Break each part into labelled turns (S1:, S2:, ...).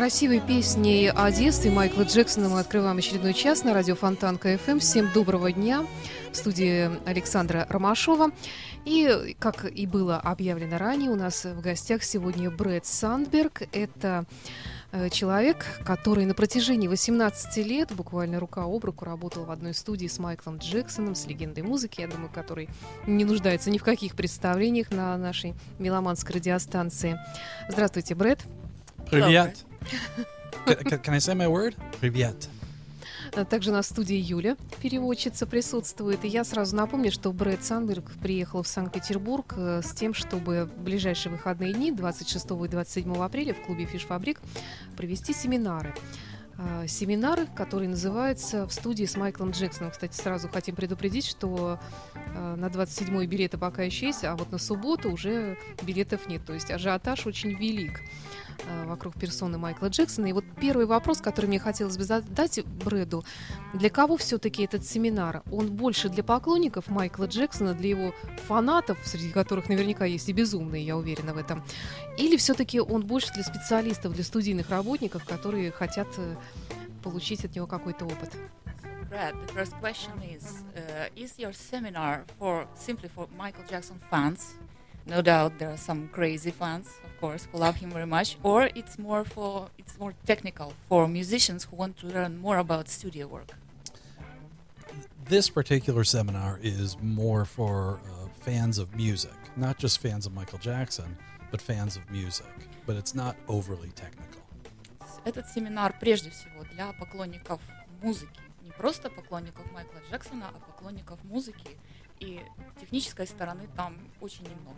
S1: Красивой песней о детстве Майкла Джексона мы открываем очередной час на радио Фонтан КФМ. Всем доброго дня. В студии Александра Ромашова. И, как и было объявлено ранее, у нас в гостях сегодня Брэд Сандберг. Это э, человек, который на протяжении 18 лет буквально рука об руку работал в одной студии с Майклом Джексоном, с легендой музыки, я думаю, который не нуждается ни в каких представлениях на нашей меломанской радиостанции. Здравствуйте, Брэд.
S2: Привет. Can, I say my word? Привет.
S1: А Также на студии Юля, переводчица, присутствует. И я сразу напомню, что Брэд Сандберг приехал в Санкт-Петербург э, с тем, чтобы в ближайшие выходные дни, 26 и 27 апреля, в клубе «Фиш Фабрик» провести семинары. А, Семинары, которые называются «В студии с Майклом Джексоном». Кстати, сразу хотим предупредить, что э, на 27-й билеты пока еще есть, а вот на субботу уже билетов нет. То есть ажиотаж очень велик э, вокруг персоны Майкла Джексона. И вот первый вопрос, который мне хотелось бы задать Брэду. Для кого все-таки этот семинар? Он больше для поклонников Майкла Джексона, для его фанатов, среди которых наверняка есть и безумные, я уверена в этом. Или все-таки он больше для специалистов, для студийных работников, которые хотят э, получить от него какой-то опыт?
S3: Brad, the first question is: uh, Is your seminar for simply for Michael Jackson fans? No doubt there are some crazy fans, of course, who love him very much, or it's more for it's more technical for musicians who want to learn more about studio work.
S2: This particular seminar is more for uh, fans of music, not just fans of Michael Jackson, but fans of music. But it's not overly technical.
S3: С- Этот семинар прежде всего для поклонников музыки, не просто поклонников Майкла Джексона, а поклонников музыки. И технической стороны там очень немного.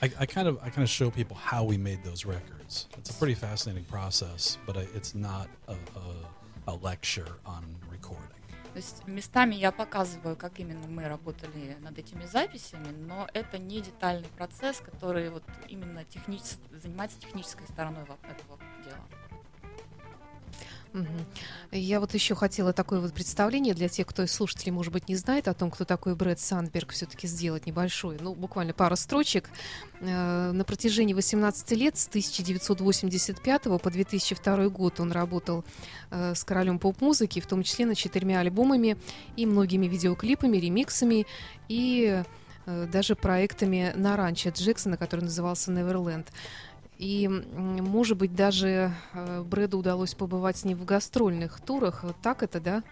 S2: I, I kind of I kind of show people how we made those records. It's a pretty fascinating process, but I, it's not a, a, a lecture on recording.
S3: То есть местами я показываю, как именно мы работали над этими записями, но это не детальный процесс, который вот именно техничес- занимается технической стороной этого.
S1: Я вот еще хотела такое вот представление для тех, кто из слушателей, может быть, не знает о том, кто такой Брэд Сандберг, все-таки сделать небольшое, ну, буквально пара строчек. Э, На протяжении 18 лет, с 1985 по 2002 год, он работал э, с королем поп-музыки, в том числе над четырьмя альбомами и многими видеоклипами, ремиксами и э, даже проектами на ранче Джексона, который назывался Neverland. И, м, может быть, даже э, Брэду удалось побывать с ним в гастрольных турах. Вот Так это, да?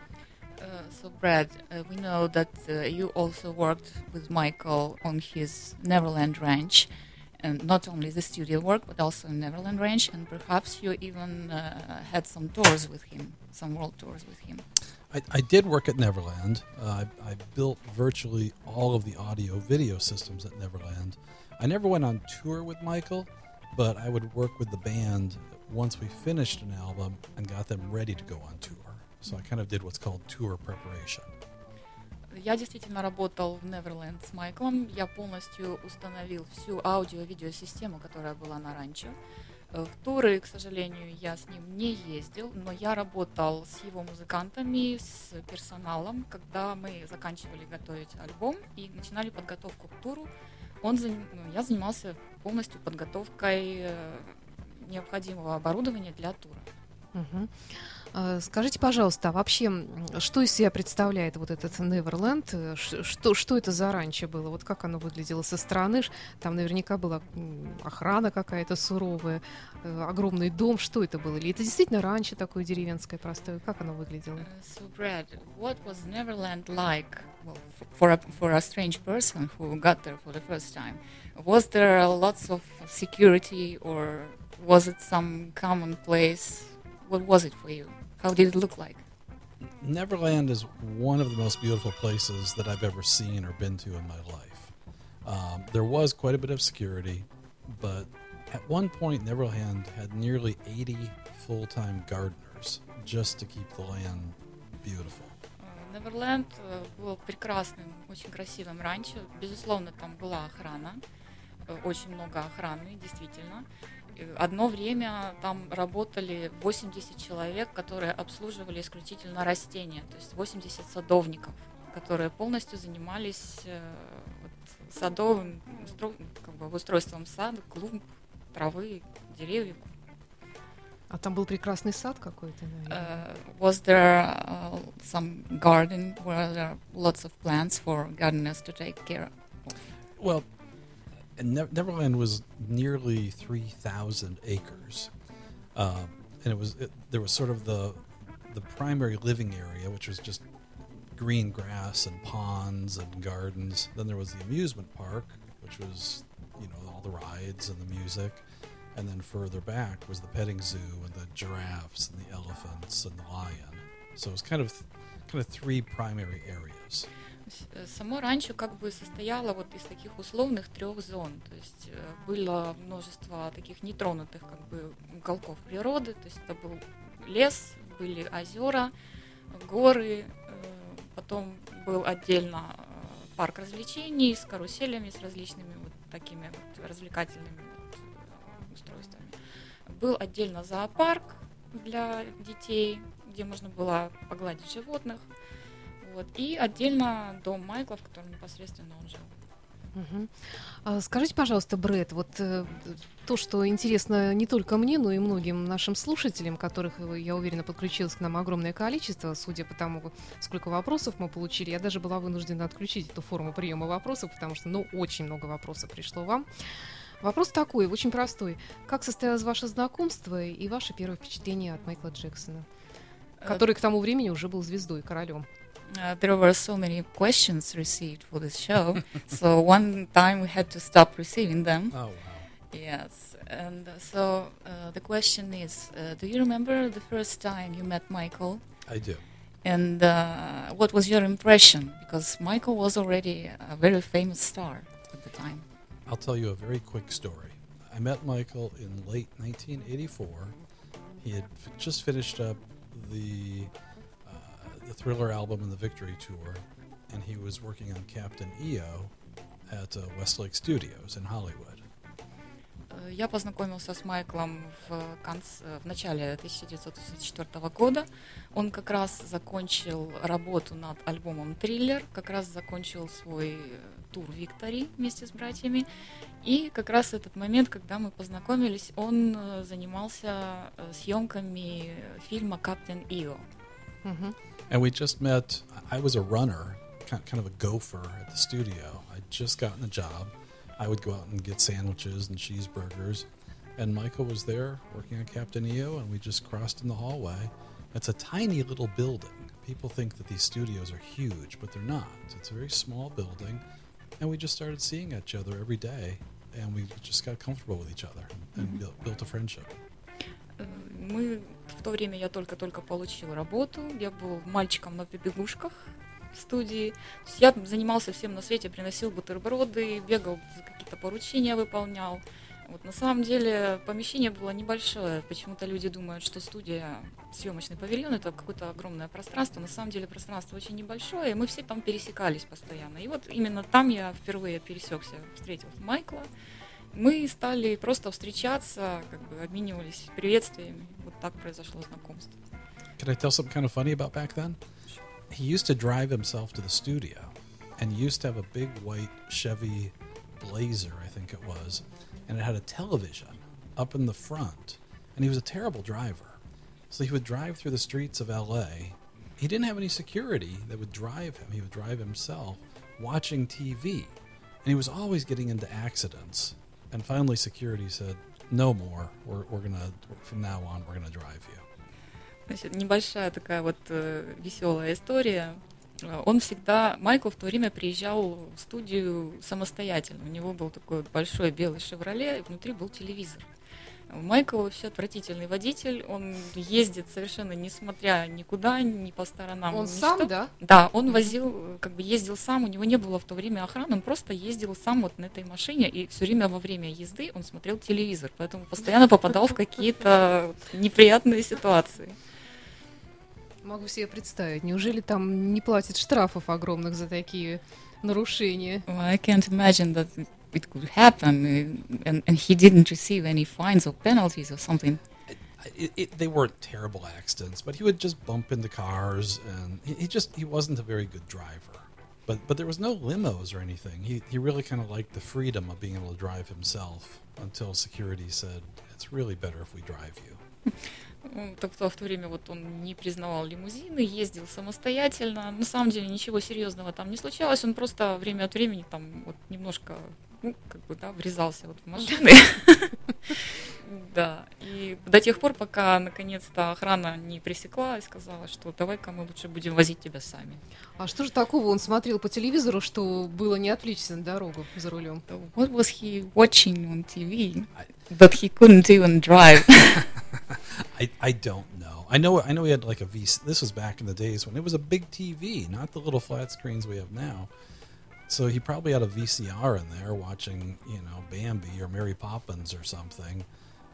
S3: Uh, so Brad, uh, we know that uh, you also worked with Michael on his Neverland Ranch, and not only the studio work, but also Neverland Ranch, and perhaps you even uh, had some tours with him, some world tours with him.
S2: I, I did work at Neverland. Uh, I, I built virtually all of the audio video systems at Neverland. I never went on tour with Michael, but I would work with the band once we finished an album and got them ready to go on tour. So I kind of did what's called tour preparation.
S3: Я действительно работал в Neverland с Майклом. Я полностью установил всю аудио-видеосистему, которая была на ранчо. Э, В туры, к сожалению, я с ним не ездил, но я работал с его музыкантами, с персоналом, когда мы заканчивали готовить альбом и начинали подготовку к туру. Он, ну, я занимался полностью подготовкой э, необходимого оборудования для тура.
S1: Мгм. А, Скажите, пожалуйста, а вообще, что из себя представляет вот этот Неверленд? Э, Что, что это за ранчо было? Вот как оно выглядело со стороны? Там наверняка была охрана какая-то суровая, э, огромный дом. Что это было? Или это действительно ранчо такое деревенское простое? Как оно выглядело?
S3: So, Brad, what was Neverland like well, for a, for a strange person who got there for the first time? Was there lots of security, or was it some common place? What was it for you? How did it look like?
S2: Neverland is one of the most beautiful places that I've ever seen or been to in my life. Um, there was quite a bit of security, but at one point, Neverland had nearly 80 full time gardeners just to keep the land beautiful.
S3: Э, Неверленд э, был прекрасным, очень красивым ранчо. Безусловно, там была охрана, э, очень много охраны, действительно. Одно время там работали 80 человек, которые обслуживали исключительно растения, то есть 80 садовников, которые полностью занимались э, вот садовым как бы, устройством сада, клумб, травы, деревьев.
S1: А там был прекрасный сад какой-то, наверное.
S3: Uh, was there uh, some garden where there are lots of plants for gardeners to take care of?
S2: Well, and Ne- Neverland was nearly 3,000 acres. Um, and it was it, there was sort of the the primary living area, which was just green grass and ponds and gardens. Then there was the amusement park, which was you know all the rides and the music. And then further back was the petting zoo and the giraffes and the elephants and the lion. So it was kind of kind of three primary areas.
S3: Э, Само ранчо как бы состояло вот из таких условных трех зон. То есть э, было множество таких нетронутых как бы уголков природы. То есть это был лес, были озера, горы. э, Потом был отдельно парк развлечений с каруселями, с различными вот такими вот развлекательными вот, устройствами. Был отдельно зоопарк для детей, где можно было погладить животных. Вот. И отдельно дом Майкла, в котором непосредственно он жил.
S1: А Скажите, пожалуйста, Брэд, вот э, то, что интересно не только мне, но и многим нашим слушателям, которых, э, я уверена, подключилось к нам огромное количество, судя по тому, сколько вопросов мы получили, я даже была вынуждена отключить эту форму приема вопросов, потому что, ну, очень много вопросов пришло вам. Вопрос такой, очень простой. Как состоялось ваше знакомство и ваше первое впечатление от Майкла Джексона,
S3: Э,
S1: который к тому времени уже был звездой, королем?
S3: Uh, there were so many questions received for this show, so one time we had to stop receiving them.
S2: Oh wow.
S3: Yes, and uh, so uh, the question is: uh, Do you remember the first time you met Michael?
S2: I do.
S3: And uh, what was your impression? Because Michael was already a very famous star at the time.
S2: I'll tell you a very quick story. I met Michael in late 1984. He had f- just finished up the the Thriller album and the Victory tour, and he was working on Captain EO at uh, Westlake Studios in Hollywood.
S3: Э, Я познакомился с Майклом в, конце, в начале 1984 года. Он как раз закончил работу над альбомом «Триллер», как раз закончил свой э, тур «Виктори» вместе с братьями. И как раз этот момент, когда мы познакомились, он э, занимался э, съемками фильма «Каптен Ио».
S1: Мгм.
S2: And we just met. I was a runner, kind of a gopher at the studio. I'd just gotten a job. I would go out and get sandwiches and cheeseburgers. And Michael was there working on Captain EO, and we just crossed in the hallway. It's a tiny little building. People think that these studios are huge, but they're not. It's a very small building, and we just started seeing each other every day, and we just got comfortable with each other and mm-hmm. built, a friendship.
S3: We. В то время я только-только получила работу, я был мальчиком на побегушках в студии. Я занимался всем на свете, приносил бутерброды, бегал, какие-то поручения выполнял. Вот на самом деле помещение было небольшое. Почему-то люди думают, что студия, съемочный павильон это какое-то огромное пространство. На самом деле пространство очень небольшое, и мы все там пересекались постоянно. И вот именно там я впервые пересекся, встретил Майкла. Мы стали просто встречаться, как бы обменивались приветствиями. Вот так произошло знакомство.
S2: Can I tell something kind of funny about back then? He used to drive himself to the studio, and he used to have a big white Chevy Blazer, I think it was, and it had a television up in the front. And he was a terrible driver. So he would drive through the streets of LA. He didn't have any security that would drive him. He would drive himself watching TV. And he was always getting into accidents. And finally, security said, No more. We're, we're to, from now on, we're to drive you.
S3: Значит, небольшая такая вот э, веселая история. Э, Он всегда, Майкл в то время приезжал в студию самостоятельно. У него был такой большой белый «Шевроле», и внутри был телевизор. Майкл вообще отвратительный водитель, он ездит совершенно несмотря никуда, ни по сторонам.
S1: Он сам,
S3: что.
S1: да?
S3: Да, он возил, как бы ездил сам, у него не было в то время охраны, он просто ездил сам вот на этой машине, и все время во время езды он смотрел телевизор, поэтому постоянно попадал в какие-то неприятные ситуации.
S1: Могу себе представить. Неужели там не платят штрафов огромных за такие нарушения?
S3: Well, I can't imagine that it- it could happen, uh, and, and he didn't receive any fines or penalties or something.
S2: It, it, they weren't terrible accidents, but he would just bump into cars, and he, he just he wasn't a very good driver. But but there was no limos or anything. He he really kind of liked the freedom of being able to drive himself until security said it's really better if we drive you.
S3: Ну, так что в то время вот он не признавал лимузины, ездил самостоятельно. На самом деле ничего серьезного там не случалось, он просто время от времени там вот немножко, ну, как бы, да, врезался вот в машины. Да, и до тех пор, пока наконец-то охрана не пресекла и сказала, что давай-ка мы лучше будем возить тебя сами.
S1: А что же такого он смотрел по телевизору, что было не отвлечься на дорогу за рулем?
S3: What was he watching on TV that he couldn't even drive?
S2: I, I don't know. I know I know he had like a V. This was back in the days when it was a big TV, not the little flat screens we have now. So he probably had a VCR in there watching, you know, Bambi or Mary Poppins or something,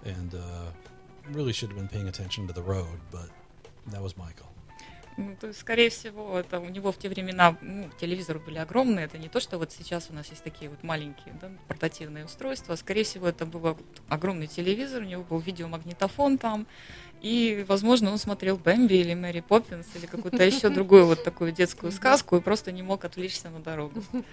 S2: and uh, really should have been paying attention to the road. But that was Michael.
S3: Ну, то есть, скорее всего, это у него в те времена ну, телевизоры были огромные. Это не то, что вот сейчас у нас есть такие вот маленькие да, портативные устройства. Скорее всего, это был огромный телевизор, у него был видеомагнитофон там. И, возможно, он смотрел Бэмби или Мэри Поппинс или какую-то еще другую вот такую детскую сказку и просто не мог отвлечься на дорогу.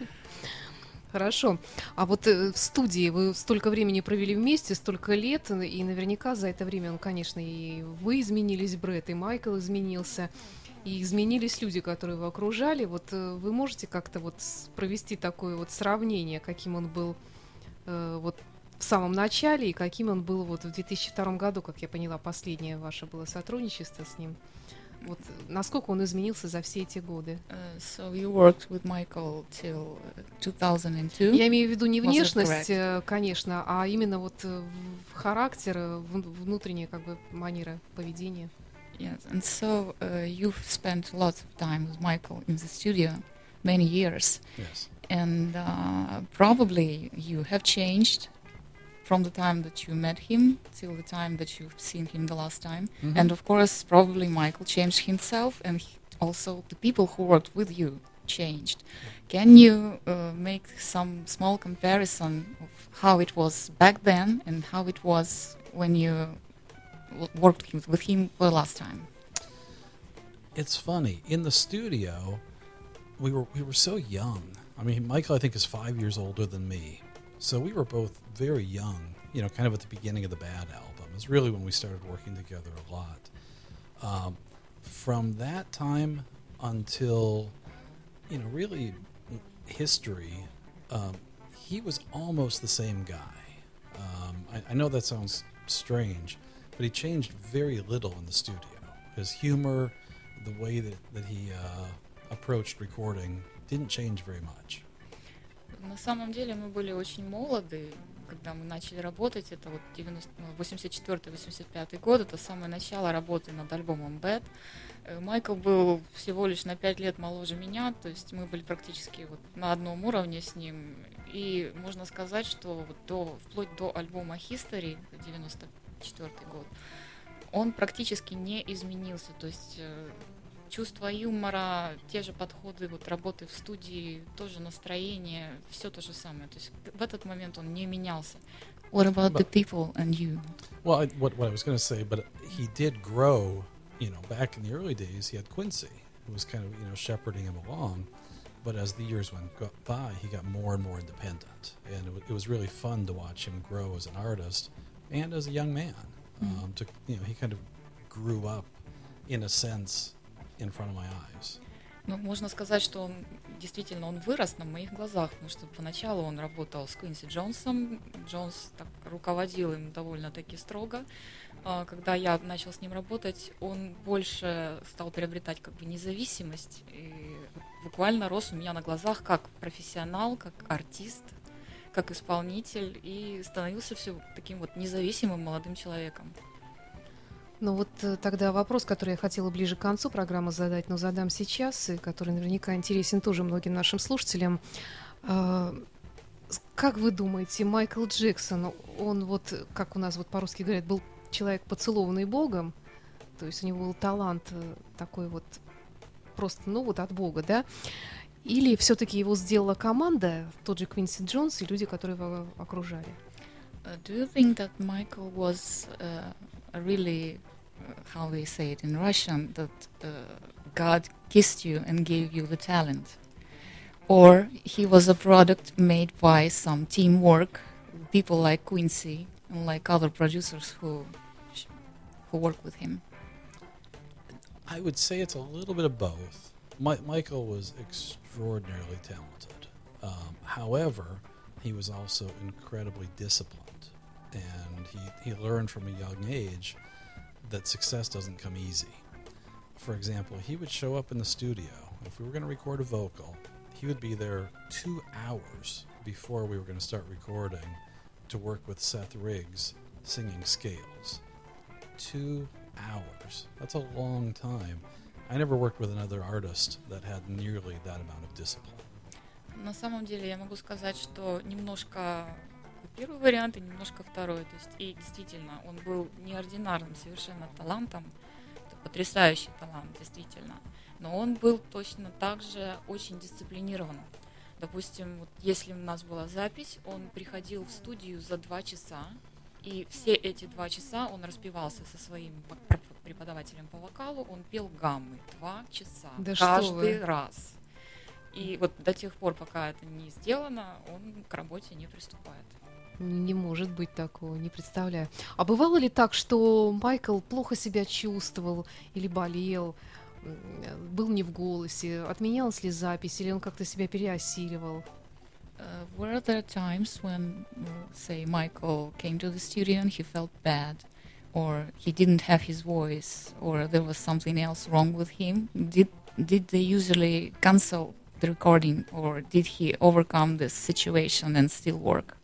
S1: Хорошо. А вот э, в студии вы столько времени провели вместе, столько лет, и наверняка за это время, ну, конечно, и вы изменились, Брэд, и Майкл изменился, и изменились люди, которые его окружали. Вот э, вы можете как-то вот провести такое вот сравнение, каким он был э, вот в самом начале и каким он был вот в 2002 году, как я поняла, последнее ваше было сотрудничество с ним. Вот э, насколько он изменился за все эти годы?
S3: Uh, so you worked with Michael till uh, 2002.
S1: Я имею в виду не внешность, э, конечно, а именно вот э, в- характер, э, вн- внутренняя как бы манера поведения.
S3: Yes, and so uh, you've spent lots of time with Michael in the studio, many years.
S2: Yes.
S3: and uh, probably you have changed from the time that you met him till the time that you've seen him the last time
S2: Mm-hmm.
S3: and of course probably michael changed himself and he- also the people who worked with you changed can you uh, make some small comparison of how it was back then and how it was when you w- worked with- with him for the last time
S2: It's funny in the studio. We were we were so young. I mean, Michael I think is five years older than me, so we were both very young. You know, kind of at the beginning of the Bad album It's really when we started working together a lot. Um, from that time until, you know, really history, um, he was almost the same guy. Um, I, I know that sounds strange, but he changed very little in the studio. His humor, the way that, that he uh, approached recording didn't change very much.
S3: На самом деле мы были очень молоды, когда мы начали работать. Это вот 90 ну, 84-85 год, это самое начало работы над альбомом Bad. Э, Майкл был всего лишь на 5 лет моложе меня, то есть мы были практически вот на одном уровне с ним. И можно сказать, что вот до, вплоть до альбома History, 94 год, он практически не изменился. То есть э, чувство юмора, те же подходы вот работы в студии, тоже настроение, все то же самое. То есть в этот момент он не менялся. What about the
S2: But-
S3: people and you?
S2: Well, I, what, what I was going to say, but he did grow. You know, back in the early days, he had Quincy, who was kind of you know shepherding him along. But as the years went go- by, he got more and more independent, and it, wa- it was really fun to watch him grow as an artist and as a young man. Um, to you know, he kind of grew up, in a sense, in front of my eyes.
S3: Ну, можно сказать, что он действительно он вырос на моих глазах, потому что поначалу он работал с Квинси Джонсом. Джонс так руководил им довольно-таки строго. А, Когда я начал с ним работать, он больше стал приобретать как бы независимость и буквально рос у меня на глазах как профессионал, как артист, как исполнитель и становился все таким вот независимым молодым человеком.
S1: Ну вот э, тогда вопрос, который я хотела ближе к концу программы задать, но задам сейчас, и который наверняка интересен тоже многим нашим слушателям. А, Как вы думаете, Майкл Джексон, он вот, как у нас вот по-русски говорят, был человек поцелованный Богом, то есть у него был талант э, такой вот просто, ну вот от Бога, да? Или все-таки его сделала команда, тот же Квинси Джонс и люди, которые его окружали?
S3: Uh, do you think that Michael was uh, really, uh, how they say it in Russian, that God kissed you and gave you the talent? Or he was a product made by some teamwork, people like Quincy and like other producers who, who work with him?
S2: I would say it's a little bit of both. Mi- Michael was extraordinarily talented. Um, however, he was also incredibly disciplined And he, he learned from a young age that success doesn't come easy. For example, he would show up in the studio. If we were going to record a vocal, he would be there two hours before we were going to start recording to work with Seth Riggs singing scales. Two hours. That's a long time. I never worked with another artist that had nearly that amount of discipline.
S3: На самом деле я могу сказать, что немножко первый вариант и немножко второй. То есть и действительно он был неординарным совершенно талантом, потрясающий талант, действительно. Но он был точно так же очень дисциплинирован. Допустим, вот если у нас была запись, он приходил в студию за два часа, и все эти два часа он распевался со своим преподавателем по вокалу, он пел гаммы два часа
S1: Да
S3: каждый раз. И вот до тех пор, пока это не сделано, он к работе не приступает.
S1: Не может быть такого, не представляю. А бывало ли так, что Майкл плохо себя чувствовал или болел, был не в голосе, отменялась ли запись, или он как-то себя переосиливал?
S3: Uh, were there times when, uh, say, Michael came to the studio and he felt bad, or he didn't have his voice, or there was something else wrong with him? Did did they usually cancel the recording, or did he overcome this situation and still work?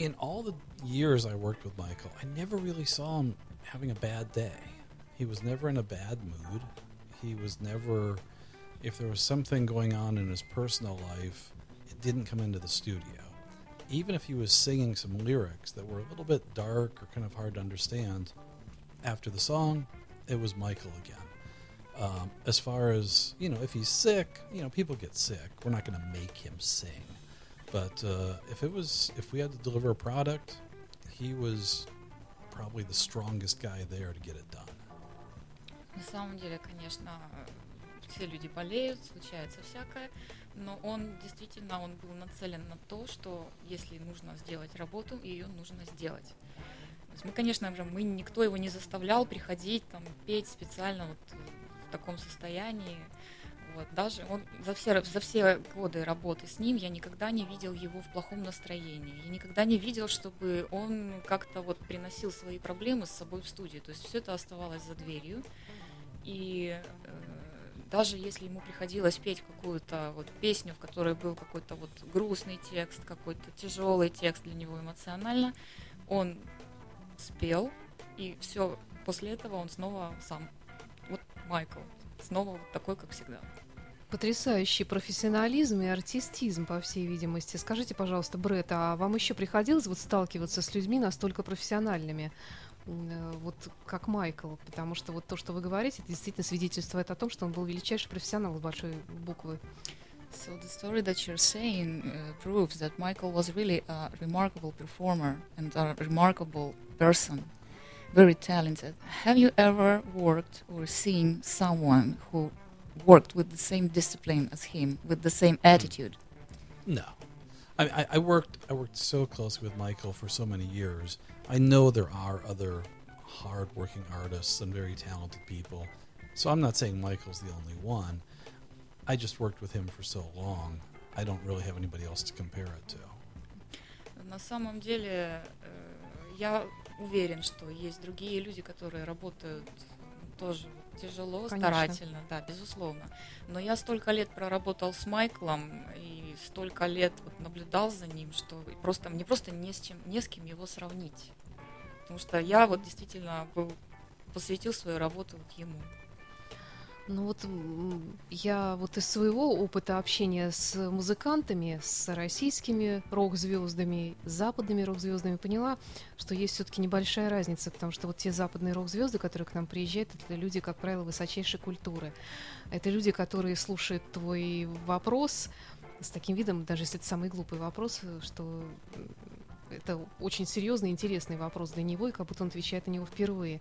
S2: In all the years I worked with Michael, I never really saw him having a bad day. He was never in a bad mood. He was never, if there was something going on in his personal life, it didn't come into the studio. Even if he was singing some lyrics that were a little bit dark or kind of hard to understand, after the song, it was Michael again. Um, as far as, you know, if he's sick, you know, people get sick. We're not going to make him sing. But uh, if it was, if we had to deliver a product, he was probably the strongest guy there to get it done.
S3: На самом деле, конечно, все люди болеют, случается всякое, но он действительно он был нацелен на то, что если нужно сделать работу, ее нужно сделать. То есть мы, конечно же, мы никто его не заставлял приходить там петь специально вот в таком состоянии. Вот, даже он за все, за все годы работы с ним я никогда не видел его в плохом настроении. Я никогда не видел, чтобы он как-то вот приносил свои проблемы с собой в студию. То есть все это оставалось за дверью. И э, даже если ему приходилось петь какую-то вот песню, в которой был какой-то вот грустный текст, какой-то тяжелый текст для него эмоционально, он спел, и все, после этого он снова сам. Вот Майкл, снова вот такой, как всегда.
S1: Потрясающий профессионализм и артистизм, по всей видимости. Скажите, пожалуйста, Брэд, а вам еще приходилось вот сталкиваться с людьми настолько профессиональными, э, вот как Майкл? Потому что вот то, что вы говорите, это действительно свидетельствует о том, что он был величайший профессионал с большой буквы.
S3: So the story that you're saying uh, proves that Michael was really a remarkable performer and a remarkable person, very talented. Have you ever worked or seen someone who worked with the same discipline as him, with the same attitude?
S2: No, I, I, I worked. I worked so closely with Michael for so many years. I know there are other hardworking artists and very talented people. So I'm not saying Michael's the only one. I just worked with him for so long. I don't really have anybody else to compare it to.
S3: На самом деле, э, я уверен, что есть другие люди, которые работают тоже вот тяжело,
S1: Конечно.
S3: старательно, да, безусловно. Но я столько лет проработал с Майклом и столько лет вот наблюдал за ним, что просто мне просто не с чем, не с кем его сравнить. Потому что я вот действительно был, посвятил свою работу вот ему.
S1: Ну вот я вот из своего опыта общения с музыкантами, с российскими рок-звездами, с западными рок-звездами поняла, что есть все-таки небольшая разница, потому что вот те западные рок-звезды, которые к нам приезжают, это люди, как правило, высочайшей культуры. Это люди, которые слушают твой вопрос с таким видом, даже если это самый глупый вопрос, что это очень серьезный, интересный вопрос для него, и как будто он отвечает на него впервые.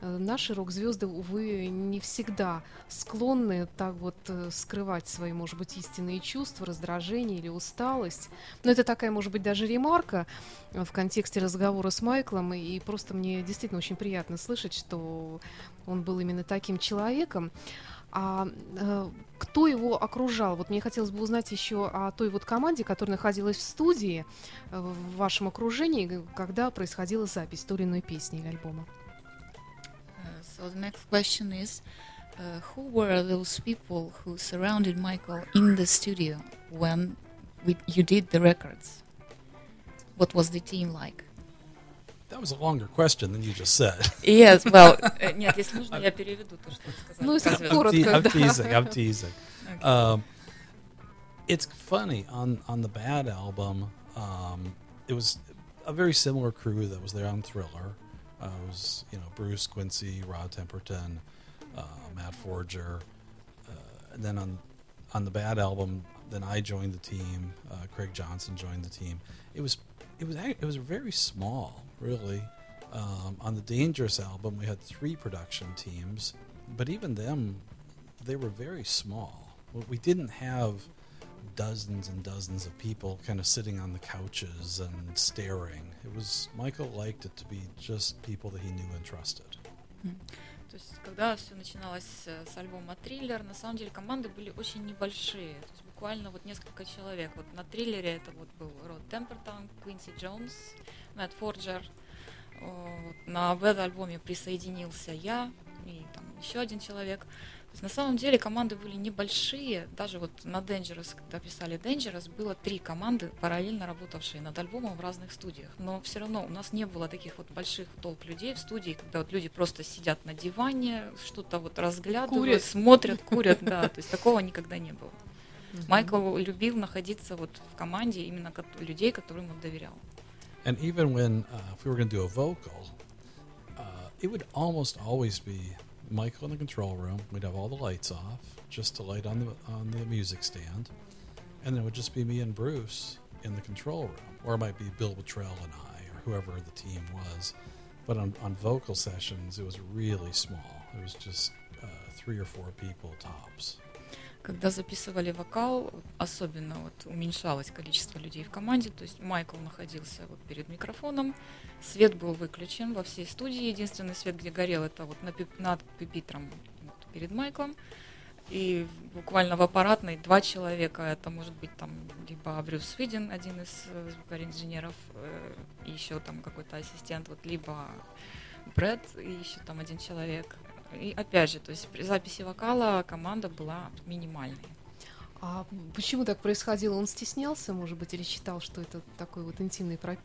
S1: Э, Наши рок-звезды, увы, не всегда склонны так вот э, скрывать свои, может быть, истинные чувства, раздражение или усталость. Но это такая, может быть, даже ремарка э, в контексте разговора с Майклом, и просто мне действительно очень приятно слышать, что он был именно таким человеком. А э, кто его окружал? Вот мне хотелось бы узнать еще о той вот команде, которая находилась в студии э, в вашем окружении, когда происходила запись той или иной песни или альбома.
S3: Uh, so the next question is, uh, who were those people who surrounded Michael in the studio when we, you did the records? What was the team like?
S2: That was a longer question than you just said.
S3: Yes, well, э, нет, если нужно, я переведу то, что вы сказали.
S1: Ну, если
S3: Разве-
S1: коротко.
S2: I'm, te- I'm
S1: да.
S2: teasing. I'm teasing.
S3: Okay.
S2: Um, it's funny on on the Bad album. Um, it was a very similar crew that was there on Thriller. Uh, it was you know Bruce Quincy, Rod Temperton, uh, Matt Forger, uh, and then on on the Bad album, then I joined the team. Uh, Craig Johnson joined the team. It was it was it was very small, really. Um, on the Dangerous album, we had three production teams, but even them, they were very small. We- We didn't have dozens and dozens of people kind of sitting on the couches and staring. It was Michael liked it to be just people that he knew and trusted.
S3: То есть, когда все начиналось э, с альбома Триллер, на самом деле команды были очень небольшие. То есть буквально вот несколько человек. Вот на триллере это вот был Род Темпертон, Квинси Джонс, Мэтт Форджер. О, вот На Bad альбоме присоединился я и там еще один человек. То есть на самом деле команды были небольшие. Даже вот на Dangerous, когда писали Dangerous, было три команды, параллельно работавшие над альбомом в разных студиях. Но все равно у нас не было таких вот больших толп людей в студии, когда вот люди просто сидят на диване, что-то вот разглядывают,
S1: Курят.
S3: смотрят, курят, да. То есть такого никогда не было. Майкл любил находиться вот в команде именно людей, которым он доверял.
S2: And even when, uh, if we were going to do a vocal, uh, it would almost always be Michael in the control room. We'd have all the lights off, just to light on the on the music stand, and then it would just be me and Bruce in the control room, or it might be Bill Bottrell and I, or whoever the team was. But on, on vocal sessions, it was really small. It was just uh, three or four people tops.
S3: Когда записывали вокал, особенно вот уменьшалось количество людей в команде, то есть Майкл находился вот перед микрофоном, свет был выключен во всей студии, единственный свет, где горел, это вот на пип- над пюпитром вот перед Майклом, и буквально в аппаратной два человека, это может быть там либо Брюс Свидин, один из э, звукорежиссеров, э, и еще там какой-то ассистент, вот либо Брэд и еще там один человек. И опять же, то есть при записи вокала команда была минимальной.
S1: А почему так происходило? Он стеснялся, может быть, или считал, что это такой вот интимный про-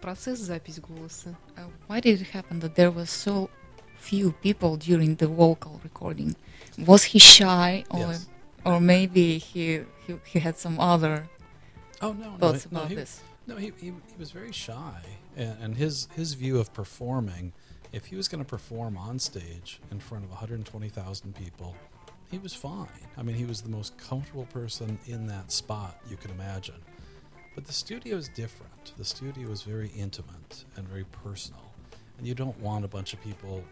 S1: процесс, запись голоса?
S3: Uh, why did it happen that there was so few people during the vocal recording? Was he shy, or
S2: Yes.
S3: or maybe he he, he had some other
S2: Oh no, no,
S3: thoughts
S2: no,
S3: about
S2: he,
S3: this?
S2: No, he, he, he was very shy, and, and his his view of performing, if he was going to perform on stage in front of 120,000 people, he was fine. I mean, he was the most comfortable person in that spot you could imagine. But the studio is different. The studio is very intimate and very personal, and you don't want a bunch of people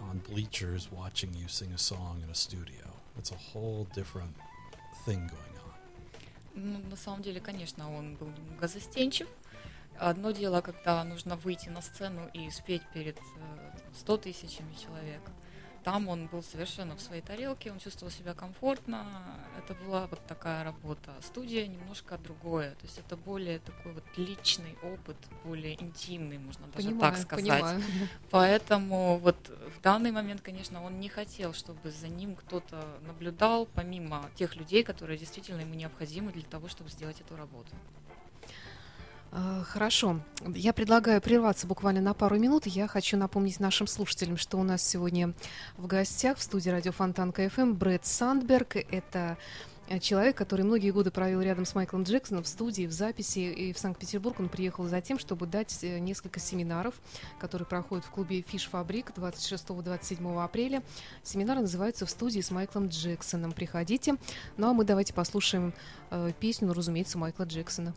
S2: on bleachers watching you sing a song in a studio. It's a whole different thing going on.
S3: Ну, на самом деле, конечно, он был немного застенчив. Одно дело, когда нужно выйти на сцену и спеть перед э, 100 тысячами человек. там он был совершенно в своей тарелке, он чувствовал себя комфортно. Это была вот такая работа. Студия немножко другое. То есть это более такой вот личный опыт, более интимный, можно даже
S1: Понимаю,
S3: так сказать.
S1: понимаю.
S3: Поэтому вот в данный момент, конечно, он не хотел, чтобы за ним кто-то наблюдал, помимо тех людей, которые действительно ему необходимы для того, чтобы сделать эту работу.
S1: А, Хорошо. Я предлагаю прерваться буквально на пару минут. Я хочу напомнить нашим слушателям, что у нас сегодня в гостях в студии радио Fontanka.FM Брэд Сандберг. Это э, человек, который многие годы провел рядом с Майклом Джексоном в студии, в записи. И в Санкт-Петербург он приехал за тем, чтобы дать э, несколько семинаров, которые проходят в клубе Fish Fabrique 26-27 апреля. Семинар называется «В студии с Майклом Джексоном». Приходите. Ну а мы давайте послушаем э, песню, ну, разумеется, Майкла Джексона.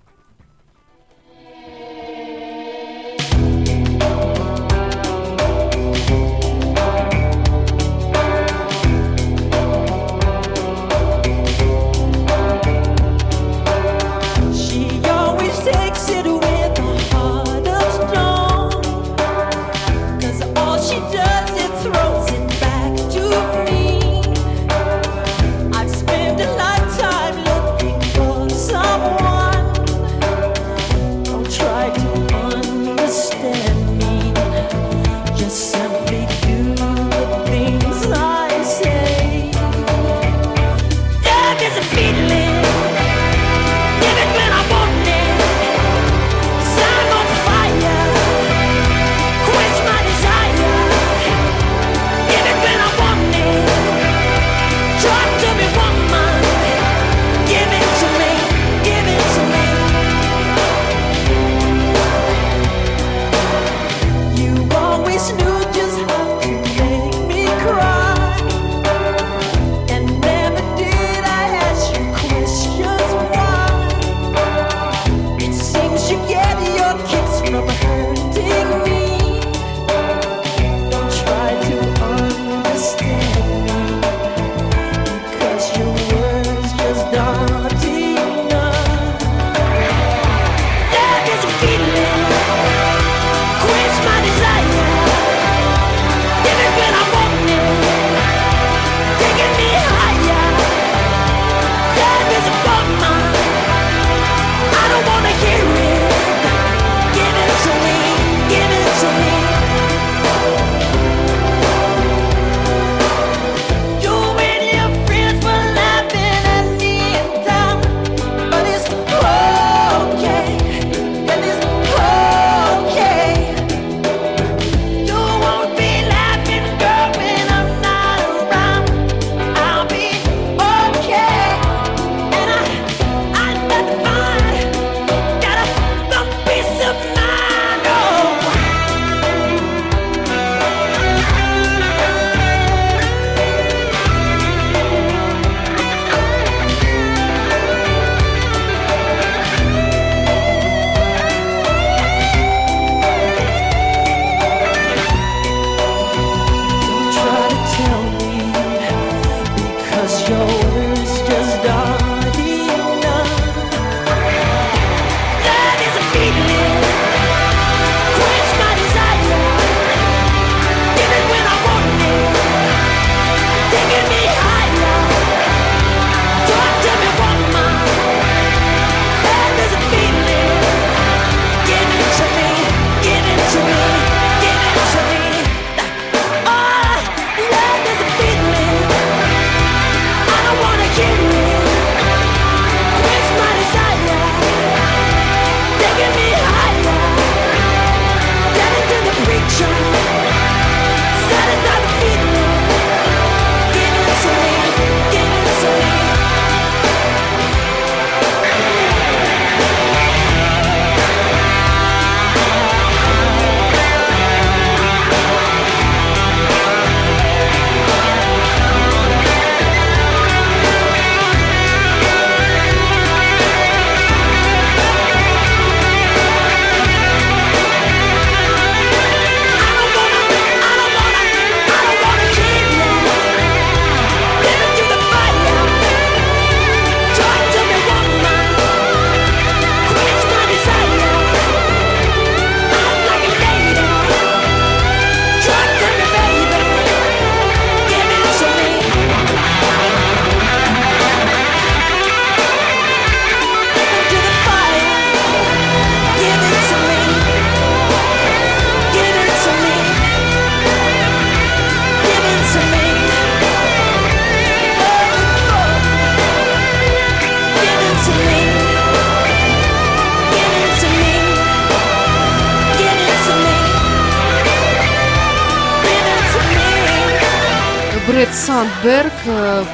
S1: Сандберг, э,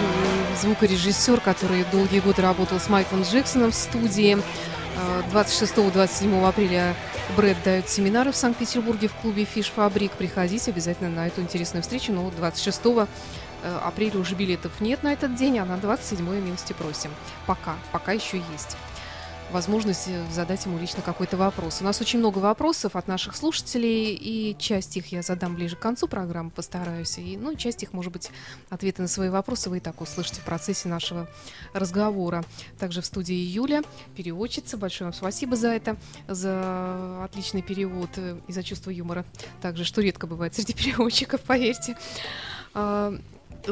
S1: звукорежиссер, который долгие годы работал с Майклом Джексоном в студии. Э, 26-27 апреля Брэд дает семинары в Санкт-Петербурге в клубе Фиш Фабрик. Приходите обязательно на эту интересную встречу. Но 26 э, апреля уже билетов нет на этот день, а на 27 милости просим. Пока, пока еще есть возможность задать ему лично какой-то вопрос. У нас очень много вопросов от наших слушателей, и часть их я задам ближе к концу программы, постараюсь. И, ну, часть их, может быть, ответы на свои вопросы вы и так услышите в процессе нашего разговора. Также в студии Юля, переводчица. Большое вам спасибо за это, за отличный перевод э, и за чувство юмора. Также, что редко бывает среди переводчиков, поверьте. А,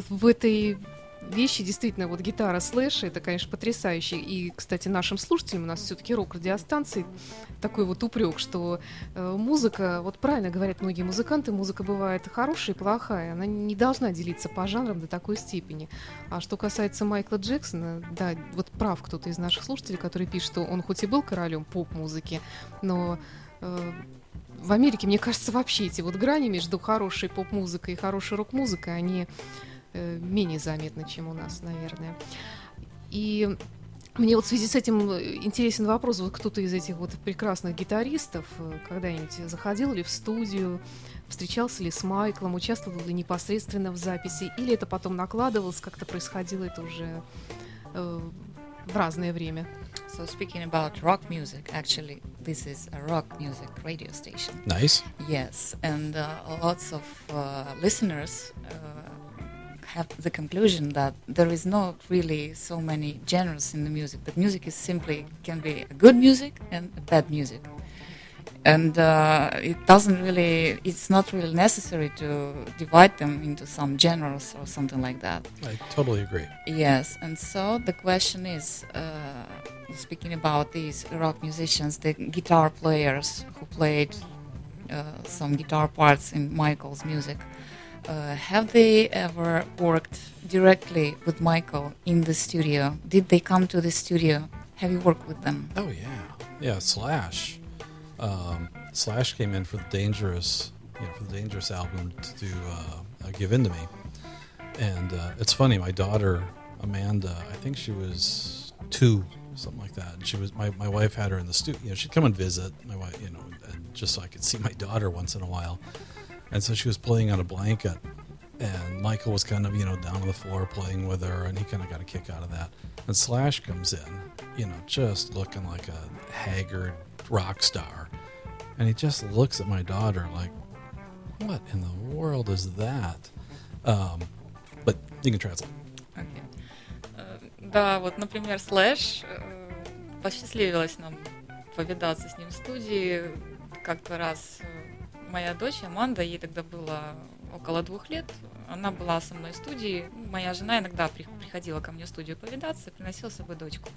S1: В этой вещи, действительно, вот гитара слэш, это, конечно, потрясающе. И, кстати, нашим слушателям, у нас все-таки рок-радиостанции, такой вот упрек, что э, музыка, вот правильно говорят многие музыканты, музыка бывает хорошая и плохая, она не должна делиться по жанрам до такой степени. А что касается Майкла Джексона, да, вот прав кто-то из наших слушателей, который пишет, что он хоть и был королем поп-музыки, но э, в Америке, мне кажется, вообще эти вот грани между хорошей поп-музыкой и хорошей рок-музыкой, они менее заметны, чем у нас, наверное. И мне вот в связи с этим э, интересен вопрос, вот кто-то из этих вот прекрасных гитаристов э, когда-нибудь заходил ли в студию, встречался ли с Майклом, участвовал ли непосредственно в записи, или это потом накладывалось, как-то происходило это уже э, в разное время?
S3: So speaking about rock music, actually, this is a rock music radio station.
S2: Nice.
S3: Yes, and uh, lots of uh, listeners uh, have the conclusion that there is not really so many genres in the music. That music is simply can be a good music and a bad music, and uh, it doesn't really. It's not really necessary to divide them into some genres or something like that.
S2: I totally agree.
S3: Yes, and so the question is, uh, speaking about these rock musicians, the guitar players who played uh, some guitar parts in Michael's music, uh, have they ever worked directly with Michael in the studio? Did they come to the studio? Have you worked with them?
S2: Oh yeah, yeah. Slash, um, Slash came in for the Dangerous, you know, for the Dangerous album to do uh, uh, "Give In to Me," and uh, it's funny. My daughter Amanda, I think she was two, something like that. And she was my, my wife had her in the studio. You know, she'd come and visit my wife, you know, just so I could see my daughter once in a while. And so she was playing on a blanket, and Michael was kind of you know down on the floor playing with her, and he kind of got a kick out of that. And Slash comes in, you know, just looking like a haggard rock star, and he just looks at my daughter like, "What in the world is that?" Um, but you can translate.
S3: Окей. Э, Да, вот, например, Слэш, э, посчастливилось нам повидаться с ним в студии. Как-то раз э, моя дочь Аманда, ей тогда было около двух лет, она была со мной в студии. Моя жена иногда при- приходила ко мне в студию повидаться, приносила с собой дочку.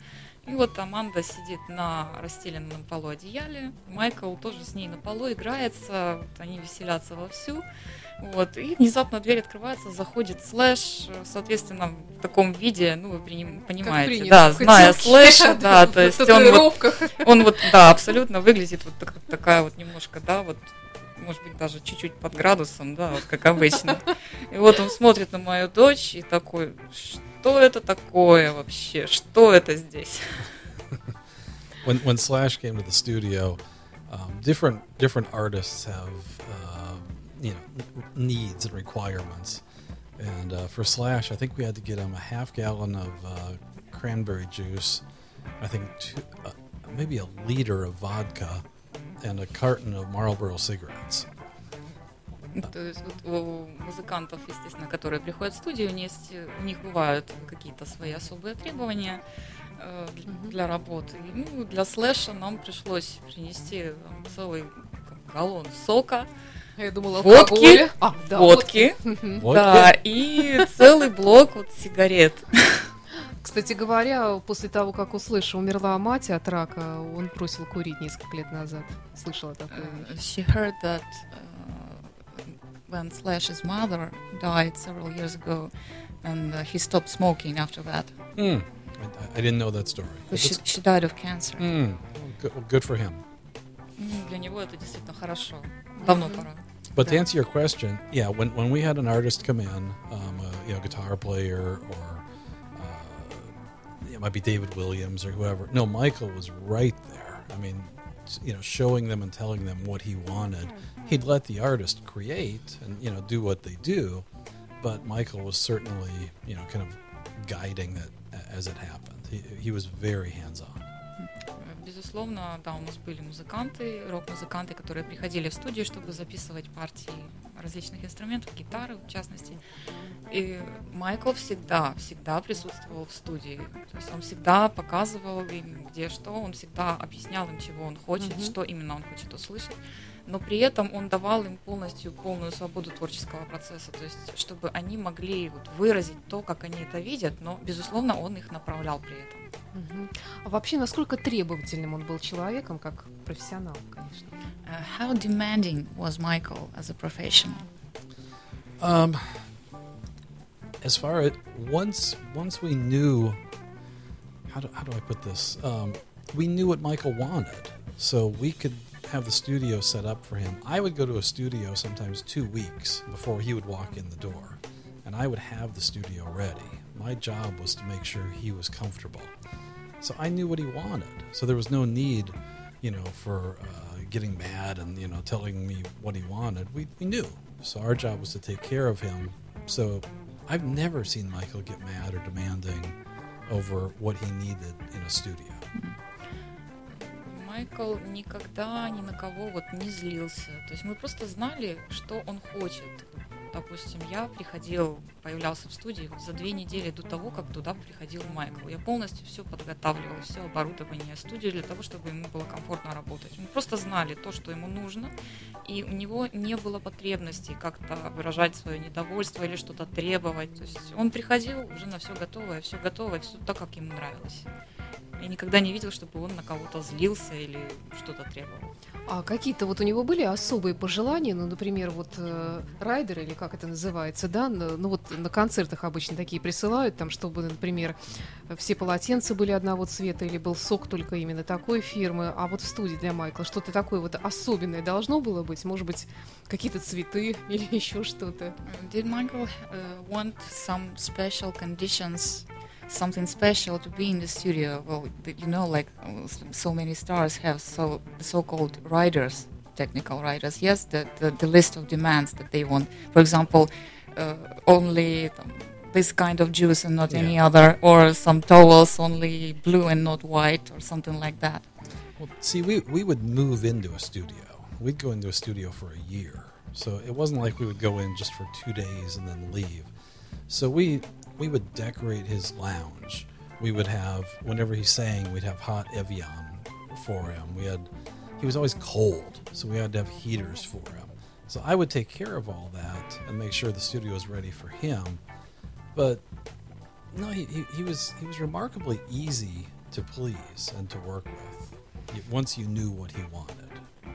S3: И вот Аманда сидит на расстеленном полу одеяле, Майкл тоже с ней на полу играется, вот они веселятся вовсю. Вот, и внезапно дверь открывается, заходит слэш, соответственно, в таком виде, ну, вы понимаете,
S1: принято,
S3: да, зная слэша, да, то есть он вот, он вот, да, абсолютно выглядит вот так- такая вот немножко, да, вот, может быть, даже чуть-чуть под градусом, да, вот как обычно. И вот он смотрит на мою дочь и такой, что это такое вообще, что это здесь?
S2: when when Slash came to the studio, um, different different artists have uh, you know needs and requirements, and uh, for Slash, I think we had to get him a half gallon of uh, cranberry juice, I think two, uh, maybe a liter of vodka, and a carton of Marlboro cigarettes.
S3: То есть вот у музыкантов, естественно, которые приходят в студию, у них, есть- у них бывают какие-то свои особые требования э, для- работы. Ну, для слэша нам пришлось принести там, целый там, галлон сока,
S1: Я думала,
S3: Водки.
S1: А, да,
S3: водки.
S2: What?
S3: да, и целый блок вот сигарет.
S1: Кстати говоря, после того, как у Слэша умерла мать от рака, он бросил курить несколько лет назад. Слышала такое.
S3: Uh, she heard that uh, when Slash's mother died several years ago, and uh, he stopped smoking after that.
S2: Mm. I, I didn't know that story.
S3: She, she died of cancer.
S2: Mm. Well, good, for him.
S3: Ну, Для него это действительно хорошо. Давно пора.
S2: But to answer your question, yeah, when, when we had an artist come in, um, uh, you know guitar player or uh, it might be David Williams or whoever. No, Michael was right there. I mean, s- you know, showing them and telling them what he wanted. He'd let the artist create and you know do what they do, but Michael was certainly you know kind of guiding it a- as it happened. He, he was very hands on.
S3: Безусловно, да, у нас были музыканты, рок-музыканты, которые приходили в студию, чтобы записывать партии различных инструментов, гитары в частности. И Майкл всегда, всегда присутствовал в студии. То есть он всегда показывал им, где что, он всегда объяснял им, чего он хочет,
S1: Мгм.
S3: что именно он хочет услышать. Но при этом он давал им полностью полную свободу творческого процесса, то есть чтобы они могли вот выразить то, как они это видят, но, безусловно, он их направлял при этом.
S1: Мгм. А вообще, насколько требовательным он был человеком, как профессионал, конечно?
S3: How demanding was Michael as a professional?
S2: Um, as far as once once we knew how do, how do I put this? Um, we knew what Michael wanted, so we could have the studio set up for him. I would go to a studio sometimes two weeks before he would walk in the door, and I would have the studio ready. My job was to make sure he was comfortable, so I knew what he wanted. So there was no need, you know, for uh, getting mad and you know telling me what he wanted. We we knew, so our job was to take care of him. So I've never seen Michael get mad or demanding over what he needed in a studio.
S3: Майкл никогда ни на кого вот не злился. То есть мы просто знали, что он хочет. Допустим, я приходил, появлялся в студии за две недели до того, как туда приходил Майкл. Я полностью все подготавливала, все оборудование студии для того, чтобы ему было комфортно работать. Мы просто знали то, что ему нужно, и у него не было потребности как-то выражать свое недовольство или что-то требовать. То есть он приходил уже на все готовое, все готовое, все так, как ему нравилось. Я никогда не видел, чтобы он на кого-то злился или что-то требовал.
S1: А какие-то вот у него были особые пожелания, ну, например, вот э, райдеры, или как это называется, да, на- ну вот на концертах обычно такие присылают, там, чтобы, например, все полотенца были одного цвета, или был сок только именно такой фирмы, а вот в студии для Майкла что-то такое вот особенное должно было быть, может быть, какие-то цветы или еще что-то.
S3: Did Michael uh, want some special conditions, something special to be in the studio? Well, you know, like uh, so many stars have so the so-called writers, technical writers. Yes, the, the the list of demands that they want. For example, uh, only this kind of juice and not any other, or some towels only blue and not white, or something like that.
S2: Well, see, we, we would move into a studio. We'd go into a studio for a year. So it wasn't like we would go in just for two days and then leave. So we we would decorate his lounge. We would have whenever he sang, we'd have hot Evian for him. We had he was always cold, so we had to have heaters for him. So I would take care of all that and make sure the studio was ready for him. But no, he, he, he was he was remarkably easy to please and to work with. Once you knew what he wanted.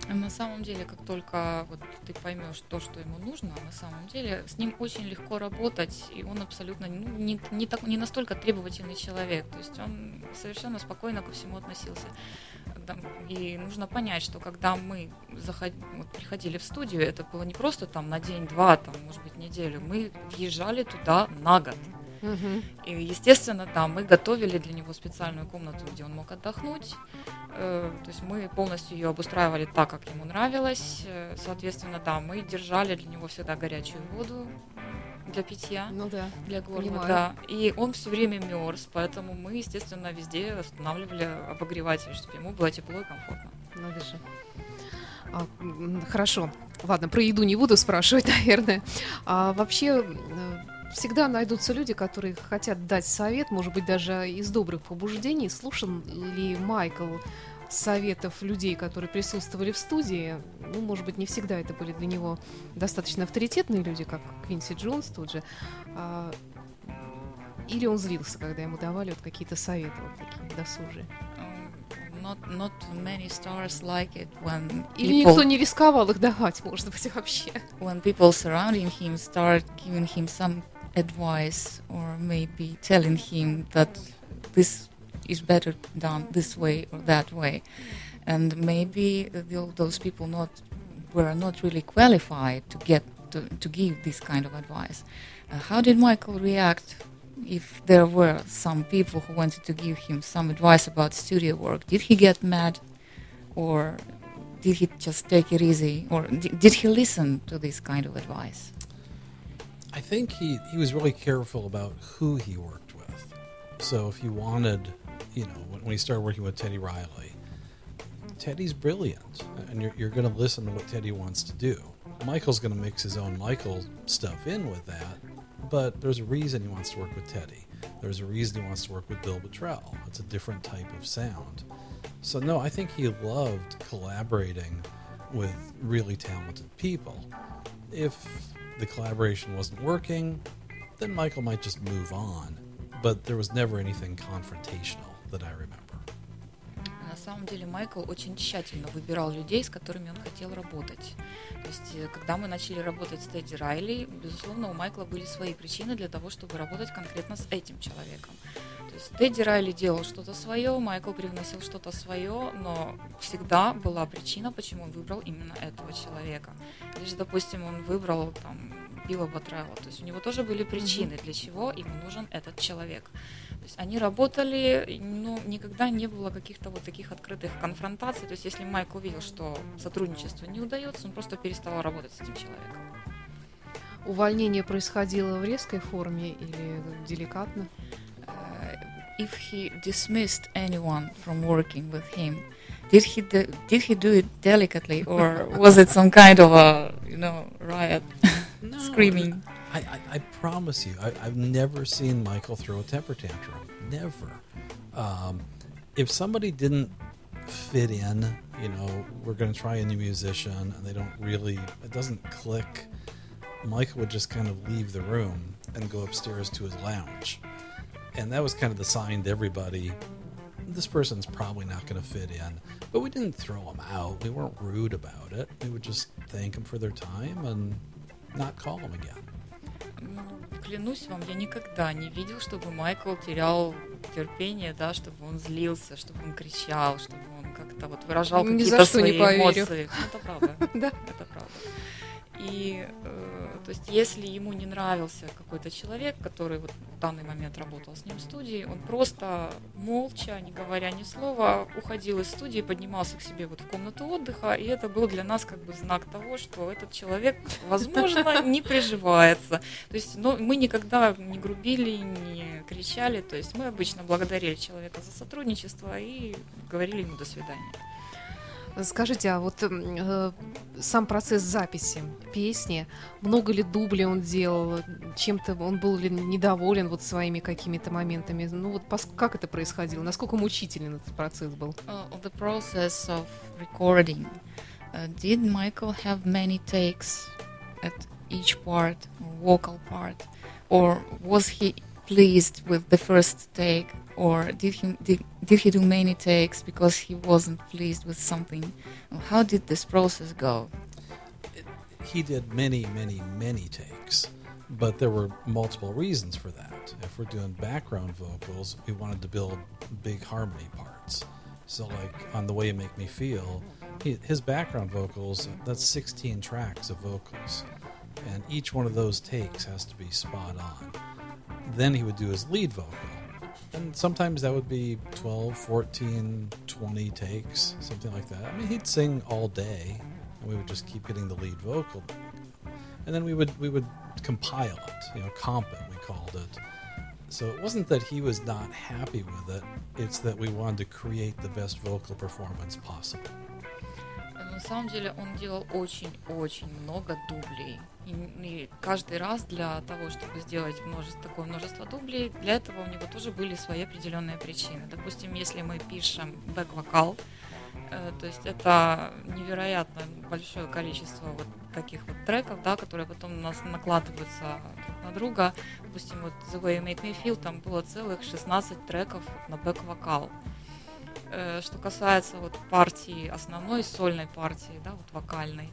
S3: На самом деле, как только вот ты поймешь то, что ему нужно, на самом деле с ним очень легко работать, и он абсолютно ну, не, не, так, не настолько требовательный человек. То есть он совершенно спокойно ко всему относился. И нужно понять, что когда мы заход- вот, приходили в студию, это было не просто там на день-два, там, может быть, неделю. Мы въезжали туда на год. И, естественно, да, мы готовили для него специальную комнату, где он мог отдохнуть. Э, То есть мы полностью ее обустраивали так, как ему нравилось. Э, Соответственно, да, мы держали для него всегда горячую воду для питья,
S1: Ну да.
S3: для горла,
S1: понимаю.
S3: да. И он все время мерз, поэтому мы, естественно, везде устанавливали обогреватель, чтобы ему было тепло и комфортно.
S1: Надо же. А, хорошо. Ладно, про еду не буду спрашивать, наверное. А вообще всегда найдутся люди, которые хотят дать совет, может быть, даже из добрых побуждений. Слушал ли Майкл советов людей, которые присутствовали в студии? Ну, может быть, не всегда это были для него достаточно авторитетные люди, как Квинси Джонс тут же. А, или он злился, когда ему давали вот какие-то советы вот такие досужие?
S3: Not, not many stars like it when
S1: Или
S3: people
S1: никто не рисковал их давать, может быть, вообще.
S3: when people surrounding him start giving him some advice or maybe telling him that this is better done this way or that way and maybe tho- those people not were not really qualified to get to, to give this kind of advice Uh, how did Michael react if there were some people who wanted to give him some advice about studio work? Did he get mad or did he just take it easy or did he listen to this kind of advice?
S2: I think he, he was really careful about who he worked with. So if he wanted, you know, when, when he started working with Teddy Riley, Teddy's brilliant, and you're, you're going to listen to what Teddy wants to do. Michael's going to mix his own Michael stuff in with that, but there's a reason he wants to work with Teddy. There's a reason he wants to work with Bill Bottrell. It's a different type of sound. So, no, I think he loved collaborating with really talented people. If the collaboration wasn't working, then Michael might just move on. But there was never anything confrontational that I remember.
S3: На самом деле Майкл очень тщательно выбирал людей, с которыми он хотел работать. То есть, э, когда мы начали работать с Тедди Райли, безусловно, у Майкла были свои причины для того, чтобы работать конкретно с этим человеком. Есть Тедди Райли делал что-то свое, Майкл привносил что-то свое, но всегда была причина, почему он выбрал именно этого человека. Или же, допустим, он выбрал там Билла Батрелла. То есть у него тоже были причины, для чего ему нужен этот человек. То есть они работали, но никогда не было каких-то вот таких открытых конфронтаций. То есть если Майкл увидел, что сотрудничество не удается, он просто перестал работать с этим человеком.
S1: Увольнение происходило в резкой форме или деликатно?
S3: If he dismissed anyone from working with him, did he do, did he do it delicately or was it some kind of a you know riot, screaming?
S2: I, I, I promise you, I, I've never seen Michael throw a temper tantrum. Never. Um, if somebody didn't fit in, you know, we're going to try a new musician and they don't really, it doesn't click, Michael would just kind of leave the room and go upstairs to his lounge. And that was kind of the sign to everybody this person's probably not going to fit in. But we didn't throw them out. We weren't rude about it. We would just thank them for their time and not call them again.
S3: Ну, клянусь вам, я никогда не видел, чтобы Майкл терял терпение, да, чтобы он злился, чтобы он кричал, чтобы он как-то вот выражал
S1: за
S3: какие-то свои эмоции. Ну, это правда.
S1: Да.
S3: Это правда. И, э, то есть, если ему не нравился какой-то человек, который вот в данный момент работал с ним в студии, он просто молча, не говоря ни слова, уходил из студии, поднимался к себе вот в комнату отдыха, и это был для нас как бы знак того, что этот человек, возможно, не приживается. То есть, но мы никогда не грубили, не кричали, то есть мы обычно благодарили человека за сотрудничество и говорили ему до свидания.
S1: Скажите, а вот м, э, сам процесс записи песни, много ли дублей он делал, чем-то он был ли недоволен вот своими какими-то моментами? Ну вот как это происходило? Насколько мучителен этот процесс был?
S3: Uh, the process of recording, uh, did Michael have many takes at each part, vocal part, or was he pleased with the first take, or did he did, did he do many takes because he wasn't pleased with something? How did this process go?
S2: He did many, many, many takes, but there were multiple reasons for that. If we're doing background vocals, we wanted to build big harmony parts. So, like on The Way You Make Me Feel, he, his background vocals, that's 16 tracks of vocals. And each one of those takes has to be spot on. Then he would do his lead vocal And sometimes that would be 12, 14, 20 takes, something like that. I mean, he'd sing all day, and we would just keep getting the lead vocal. And then we would we would compile it, you know, comp it, we called it. So it wasn't that he was not happy with it, it's that we wanted to create the best vocal performance possible.
S3: На самом деле он делал очень-очень много дублей. И, и каждый раз для того, чтобы сделать множество, такое множество дублей, для этого у него тоже были свои определенные причины. Допустим, если мы пишем бэк-вокал, э, то есть это невероятно большое количество вот таких вот треков, да, которые потом у нас накладываются друг на друга. Допустим, вот The Way You Make Me Feel, там было целых 16 треков на бэк-вокал. Э, Что касается вот партии, основной сольной партии, да, вот вокальной,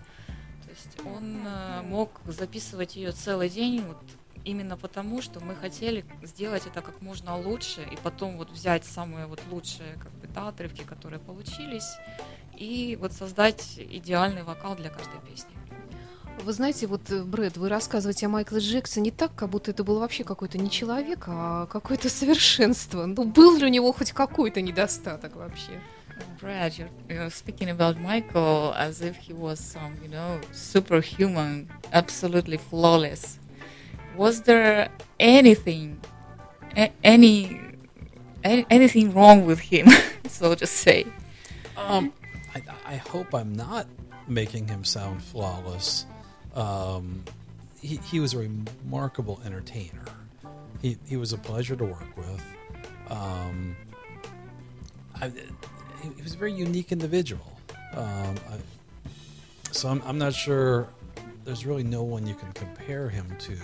S3: есть он э, мог записывать ее целый день вот именно потому, что мы хотели сделать это как можно лучше и потом вот взять самые вот лучшие как бы, да, отрывки, которые получились, и вот создать идеальный вокал для каждой песни.
S1: Вы знаете, вот, э, Брэд, вы рассказываете о Майкле Джексоне так, как будто это был вообще какой-то не человек, а какое-то совершенство. Ну, был ли у него хоть какой-то недостаток вообще?
S3: Brad, you're, you're speaking about Michael as if he was some, you know, superhuman, absolutely flawless. Was there anything, a- any, any, anything wrong with him, so to say?
S2: Um, I, I hope I'm not making him sound flawless. Um, he, he was a remarkable entertainer. He, he was a pleasure to work with. Um, I, he, was a very unique individual. Um, I, so I'm, I'm not sure. There's really no one you can compare him to.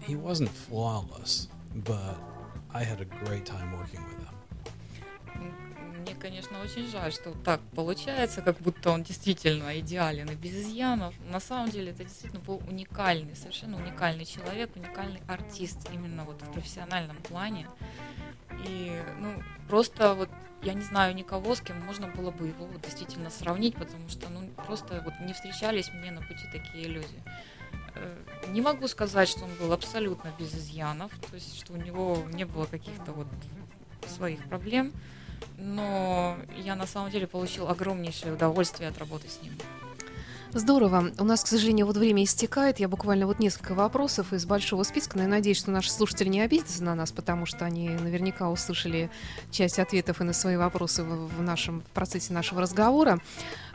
S2: He wasn't flawless, but I had a great time working with him.
S3: Мне, конечно, очень жаль, что так получается, как будто он действительно идеален и без изъянов. На самом деле это действительно был уникальный, совершенно уникальный человек, уникальный артист именно вот в профессиональном плане. И, ну, просто вот я не знаю никого, с кем можно было бы его вот действительно сравнить, потому что, ну, просто вот не встречались мне на пути такие люди. Э, Не могу сказать, что он был абсолютно без изъянов, то есть, что у него не было каких-то вот своих проблем, но я на самом деле получил огромнейшее удовольствие от работы с ним.
S1: Здорово. У нас, к сожалению, вот время истекает. Я буквально вот несколько вопросов из большого списка, но я надеюсь, что наши слушатели не обидятся на нас, потому что они наверняка услышали часть ответов и на свои вопросы в, нашем в процессе нашего разговора.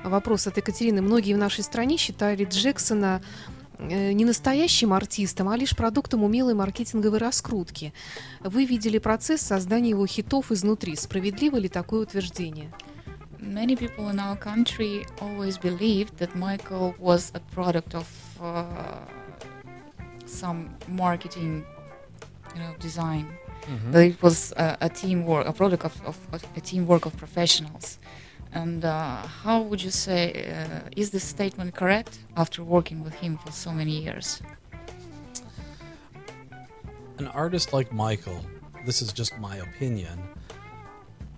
S1: Вопрос от Екатерины. Многие в нашей стране считали Джексона э, не настоящим артистом, а лишь продуктом умелой маркетинговой раскрутки. Вы видели процесс создания его хитов изнутри. Справедливо ли такое утверждение?
S3: Many people in our country always believed that Michael was a product of uh, some marketing, you know, design. That it was a, a teamwork, a product of, of a teamwork of professionals. And uh, how would you say uh, is this statement correct after working with him for so many years?
S2: an artist like Michael, this is just my opinion,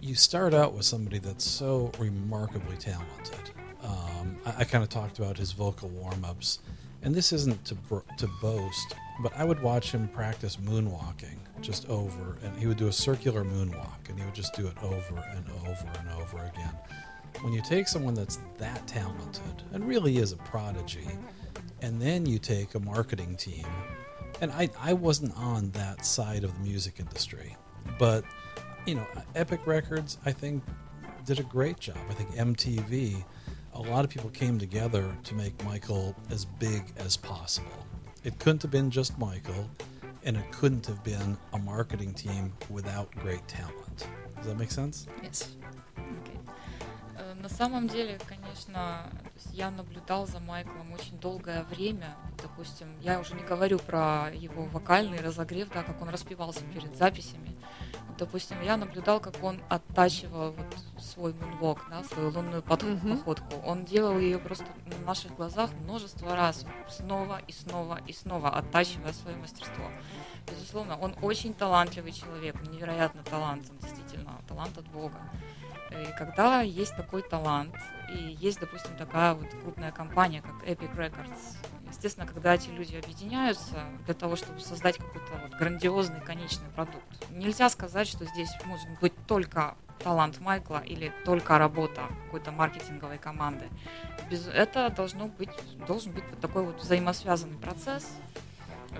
S2: you start out with somebody that's so remarkably talented. Um, I, I kind of talked about his vocal warm ups, and this isn't to, to boast, but I would watch him practice moonwalking just over, and he would do a circular moonwalk, and he would just do it over and over and over again. When you take someone that's that talented and really is a prodigy, and then you take a marketing team and I, I wasn't on that side of the music industry but you know epic records i think did a great job i think mtv a lot of people came together to make michael as big as possible it couldn't have been just michael and it couldn't have been a marketing team without great talent does that make sense
S3: Yes. Okay. Э, На самом деле, конечно, то есть я наблюдал за Майклом очень долгое время. Допустим, я уже не говорю про его вокальный разогрев, да, как он распевался перед записями. Допустим, я наблюдал, как он оттачивал вот свой мунвок, да, свою лунную подх-
S1: Мгм.
S3: походку. Он делал ее просто на наших глазах множество раз, снова и снова и снова, оттачивая свое мастерство. Безусловно, он очень талантливый человек, невероятно талант, он действительно талант от Бога. И когда есть такой талант, и есть, допустим, такая вот крупная компания, как Epic Records, естественно, когда эти люди объединяются для того, чтобы создать какой-то вот грандиозный конечный продукт, нельзя сказать, что здесь может быть только талант Майкла или только работа какой-то маркетинговой команды. Без, это должно быть, должен быть вот такой вот взаимосвязанный процесс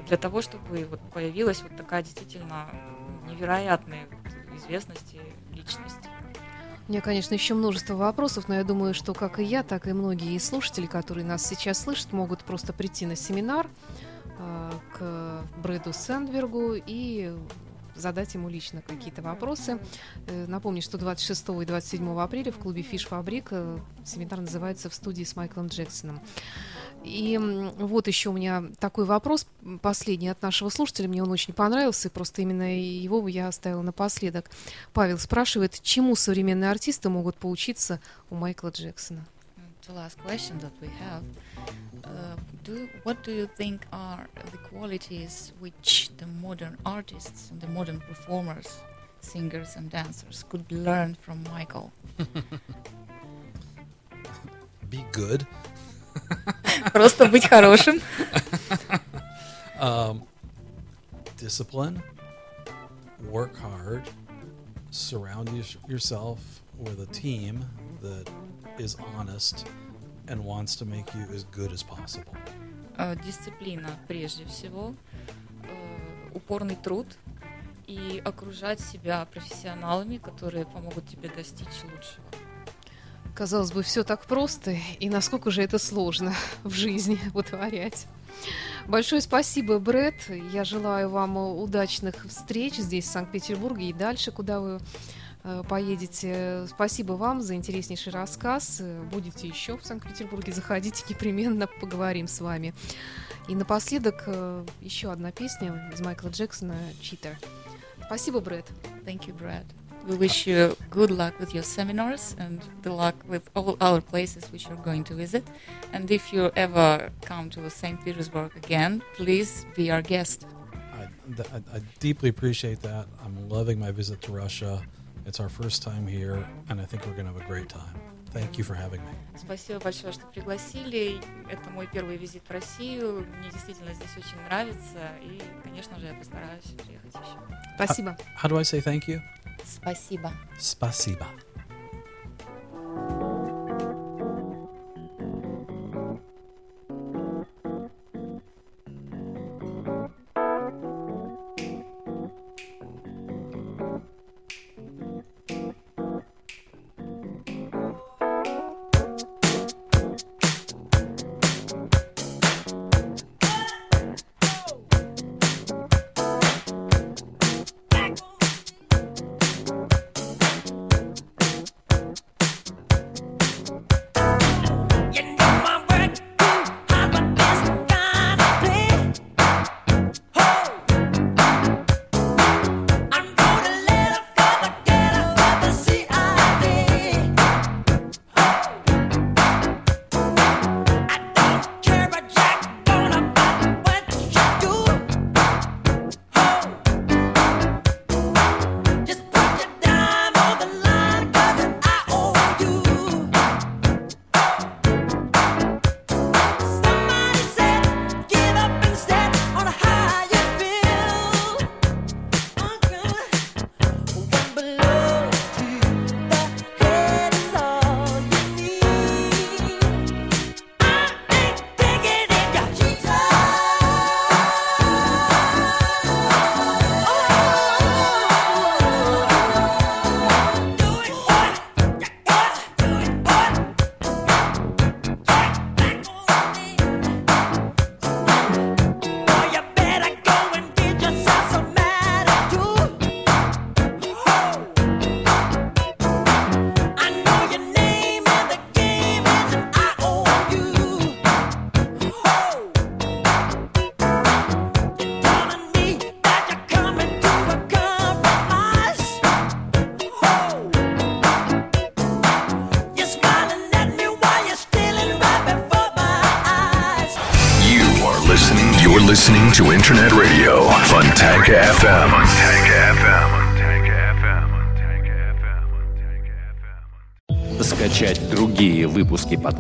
S3: для того, чтобы вот появилась вот такая действительно невероятная известность и личность.
S1: У меня, конечно, еще множество вопросов, но я думаю, что как и я, так и многие слушатели, которые нас сейчас слышат, могут просто прийти на семинар э, к Брэду Сэндбергу и задать ему лично какие-то вопросы. Э, Напомню, что 26 и 27 апреля в клубе Фиш Фабрик семинар называется «В студии с Майклом Джексоном». И вот еще у меня такой вопрос, последний от нашего слушателя, мне он очень понравился, и просто именно его я оставила напоследок. Павел спрашивает, чему современные артисты могут поучиться у Майкла Джексона?
S3: The last question that we have: uh, do what do you think are the qualities which the modern artists and the modern performers, singers and dancers could learn from Michael?
S2: be good
S3: Просто быть хорошим.
S4: Um, discipline, work hard, surround your- yourself with a team that is honest and wants to make you as good as possible.
S3: Э, Дисциплина прежде всего, э, упорный труд и окружать себя профессионалами, которые помогут тебе достичь лучшего.
S1: Казалось бы, все так просто, и насколько же это сложно в жизни вытворять. Большое спасибо, Бред. Я желаю вам удачных встреч здесь, в Санкт-Петербурге, и дальше, куда вы э, поедете. Спасибо вам за интереснейший рассказ. Э, Будете еще в Санкт-Петербурге, заходите, непременно поговорим с вами. И напоследок э, еще одна песня из Майкла Джексона «Читер». Спасибо, Бред.
S3: Thank you, Brad. We wish you good luck with your seminars and the luck with all other places which you're going to visit. And if you ever come to St. Petersburg again, please be our guest.
S4: I, th- I, I deeply appreciate that. I'm loving my visit to Russia. It's our first time here, and I think we're going to have a great time. Thank you for having me.
S3: Спасибо большое, что пригласили. Это мой первый визит в Россию. Мне действительно здесь очень нравится. И, конечно же, я постараюсь приехать еще.
S1: Спасибо.
S4: How do I say thank you?
S3: Спасибо.
S4: Spasiba.